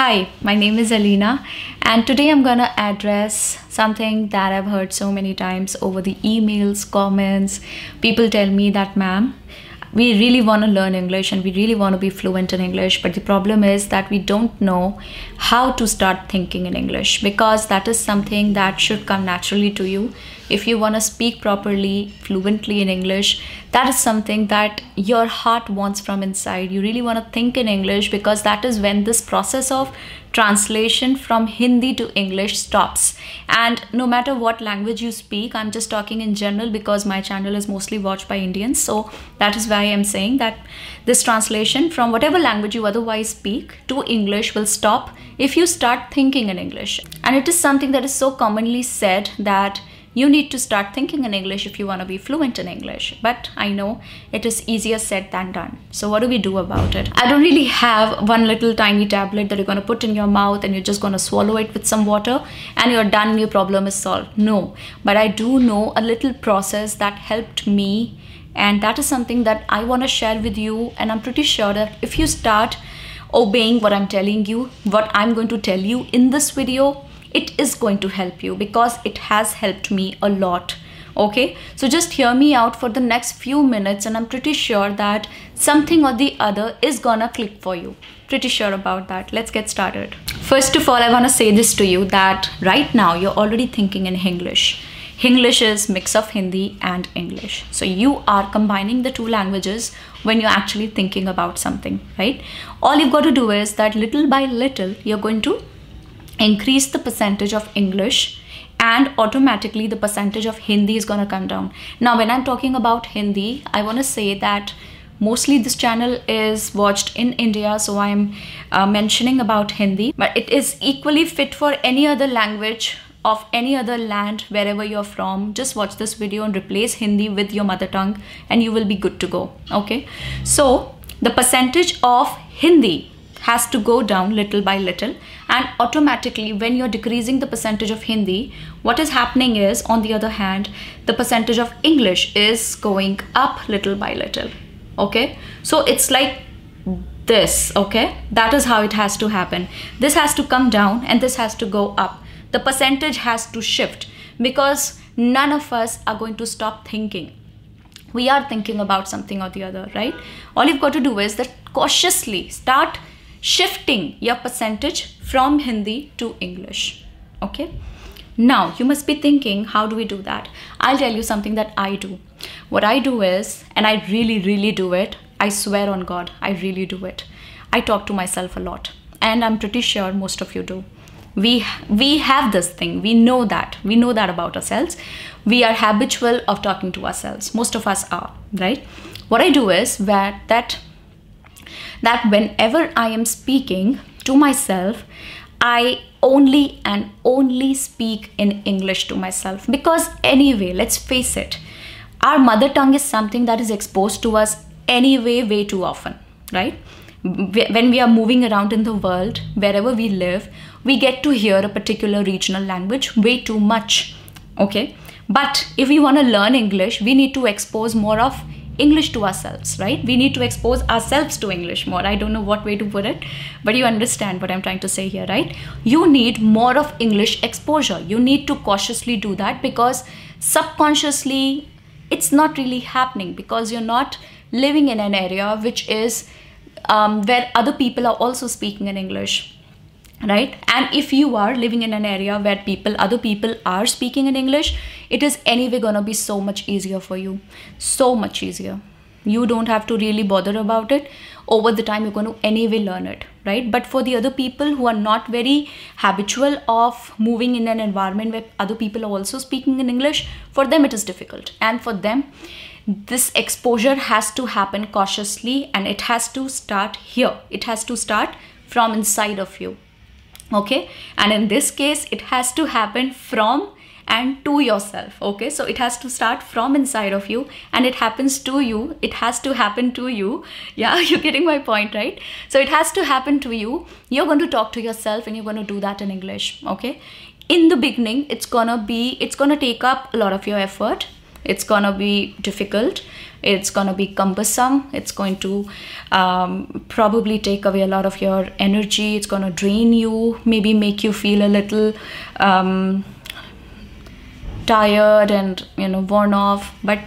Hi, my name is Alina, and today I'm gonna address something that I've heard so many times over the emails, comments. People tell me that, ma'am, we really want to learn English and we really want to be fluent in English, but the problem is that we don't know how to start thinking in English because that is something that should come naturally to you. If you want to speak properly, fluently in English, that is something that your heart wants from inside. You really want to think in English because that is when this process of translation from Hindi to English stops. And no matter what language you speak, I'm just talking in general because my channel is mostly watched by Indians. So that is why I'm saying that this translation from whatever language you otherwise speak to English will stop if you start thinking in English. And it is something that is so commonly said that you need to start thinking in English if you want to be fluent in English. But I know it is easier said than done. So, what do we do about it? I don't really have one little tiny tablet that you're going to put in your mouth and you're just going to swallow it with some water and you're done, your problem is solved. No, but I do know a little process that helped me, and that is something that I want to share with you. And I'm pretty sure that if you start obeying what I'm telling you, what I'm going to tell you in this video, it is going to help you because it has helped me a lot okay? So just hear me out for the next few minutes and i'm pretty sure that something or the other is gonna click for you. Pretty sure about that. Let's get started. First of all i want to say this to you that right now you're already thinking in english. English is mix of hindi and english. So you are combining the two languages when you're actually thinking about something right? All you've got to do is that little by little you're going to increase the percentage of English and automatically the percentage of Hindi is going to come down. Now, when I'm talking about Hindi, I want to say that mostly this channel is watched in India, so I'm uh, mentioning about Hindi, but it is equally fit for any other language of any other land wherever you're from just watch this video and replace hindi with your mother tongue and you will be good to go okay so the percentage of hindi has to go down little by little. And automatically when you're decreasing the percentage of hindi what is happening is on the other hand the percentage of english is going up little by little. Okay? So it's like this okay? That is how it has to happen. This has to come down and this has to go up. The percentage has to shift because none of us are going to stop thinking. We are thinking about something or the other right? All you've got to do is that cautiously start shifting your percentage from Hindi to English. Okay. Now you must be thinking, how do we do that? I'll tell you something that I do. What I do is, and I really, really do it, I swear on God, I really do it. I talk to myself a lot, and I'm pretty sure most of you do. We we have this thing. We know that. We know that about ourselves. We are habitual of talking to ourselves. Most of us are, right? What I do is that that that whenever I am speaking to myself, I only and only speak in English to myself. Because, anyway, let's face it, our mother tongue is something that is exposed to us anyway, way too often, right? When we are moving around in the world, wherever we live, we get to hear a particular regional language way too much, okay? But if we want to learn English, we need to expose more of English to ourselves, right? We need to expose ourselves to English more. I don't know what way to put it, but you understand what I'm trying to say here, right? You need more of English exposure. You need to cautiously do that because subconsciously it's not really happening because you're not living in an area which is um, where other people are also speaking in English right? And if you are living in an area where people other people are speaking in english it is anyway going to be so much easier for you. So much easier. You don't have to really bother about it. Over the time you're going to anyway learn it. Right? But for the other people who are not very habitual of moving in an environment where other people are also speaking in english for them it is difficult. And for them this exposure has to happen cautiously and it has to start here. It has to start from inside of you okay? And in this case it has to happen from and to yourself. Okay? So it has to start from inside of you and it happens to you. It has to happen to you. Yeah you're getting my point right? So it has to happen to you. You're going to talk to yourself and you're going to do that in english. Okay? In the beginning it's gonna be it's gonna take up a lot of your effort it's gonna be difficult. It's gonna be cumbersome. It's going to um, probably take away a lot of your energy. It's gonna drain you maybe make you feel a little um, tired and you know worn off. But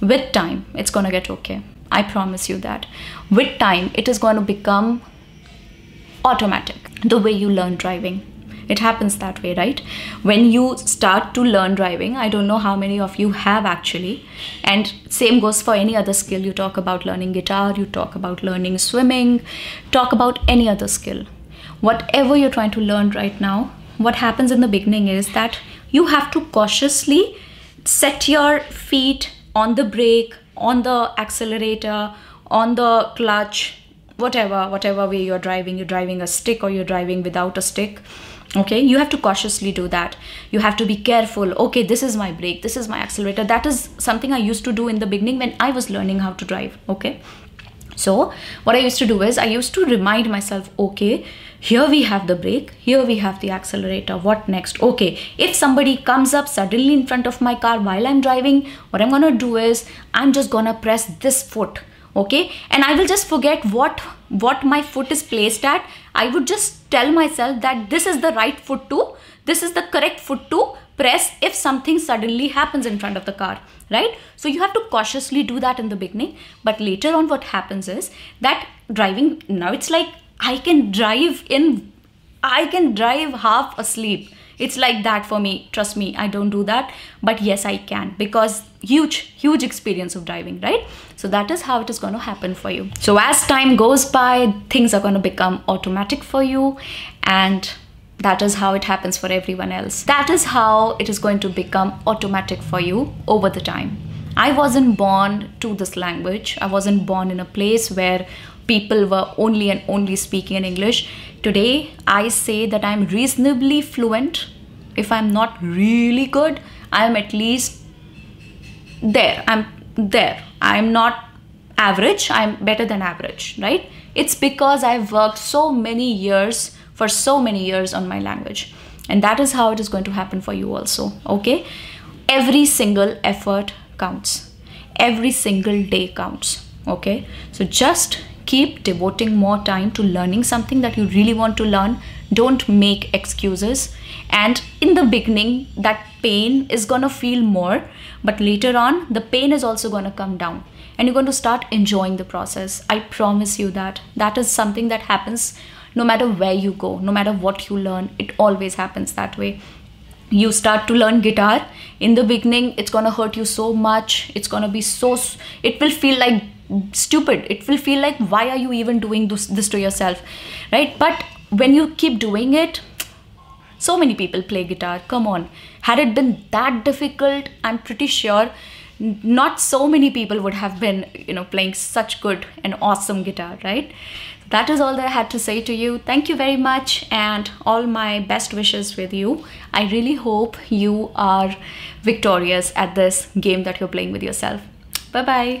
with time it's gonna get okay. I promise you that. With time it is going to become automatic the way you learn driving it happens that way right? When you start to learn driving i don't know how many of you have actually and same goes for any other skill. You talk about learning guitar you talk about learning swimming talk about any other skill. Whatever you're trying to learn right now what happens in the beginning is that you have to cautiously set your feet on the brake on the accelerator on the clutch whatever whatever way you're driving. You're driving a stick or you're driving without a stick okay you have to cautiously do that. You have to be careful. Okay this is my brake this is my accelerator. That is something i used to do in the beginning when i was learning how to drive okay? So what i used to do is i used to remind myself okay here we have the brake here we have the accelerator. What next? Okay if somebody comes up suddenly in front of my car while i'm driving what i'm gonna do is i'm just gonna press this foot okay? And i will just forget what what my foot is placed at i would just tell myself that this is the right foot to this is the correct foot to press if something suddenly happens in front of the car right? So you have to cautiously do that in the beginning. But later on what happens is that driving now it's like i can drive in i can drive half asleep it's like that for me. Trust me i don't do that. But yes i can. Because huge huge experience of driving right? So that is how it is going to happen for you. So as time goes by things are going to become automatic for you. And that is how it happens for everyone else. That is how it is going to become automatic for you over the time. I wasn't born to this language. I wasn't born in a place where people were only and only speaking in english Today, I say that I'm reasonably fluent. If I'm not really good, I'm at least there. I'm there. I'm not average, I'm better than average, right? It's because I've worked so many years for so many years on my language. And that is how it is going to happen for you also, okay? Every single effort counts, every single day counts, okay? So just keep devoting more time to learning something that you really want to learn. Don't make excuses. And in the beginning that pain is going to feel more but later on the pain is also going to come down and you're going to start enjoying the process. I promise you that. That is something that happens no matter where you go no matter what you learn it always happens that way. You start to learn guitar. In the beginning it's going to hurt you so much. It's going to be so it will feel like stupid. It will feel like why are you even doing this, this to yourself? Right? But when you keep doing it so many people play guitar. Come on. Had it been that difficult i'm pretty sure not so many people would have been you know playing such good and awesome guitar right? That is all that i had to say to you. Thank you very much and all my best wishes with you. I really hope you are victorious at this game that you're playing with yourself. Bye bye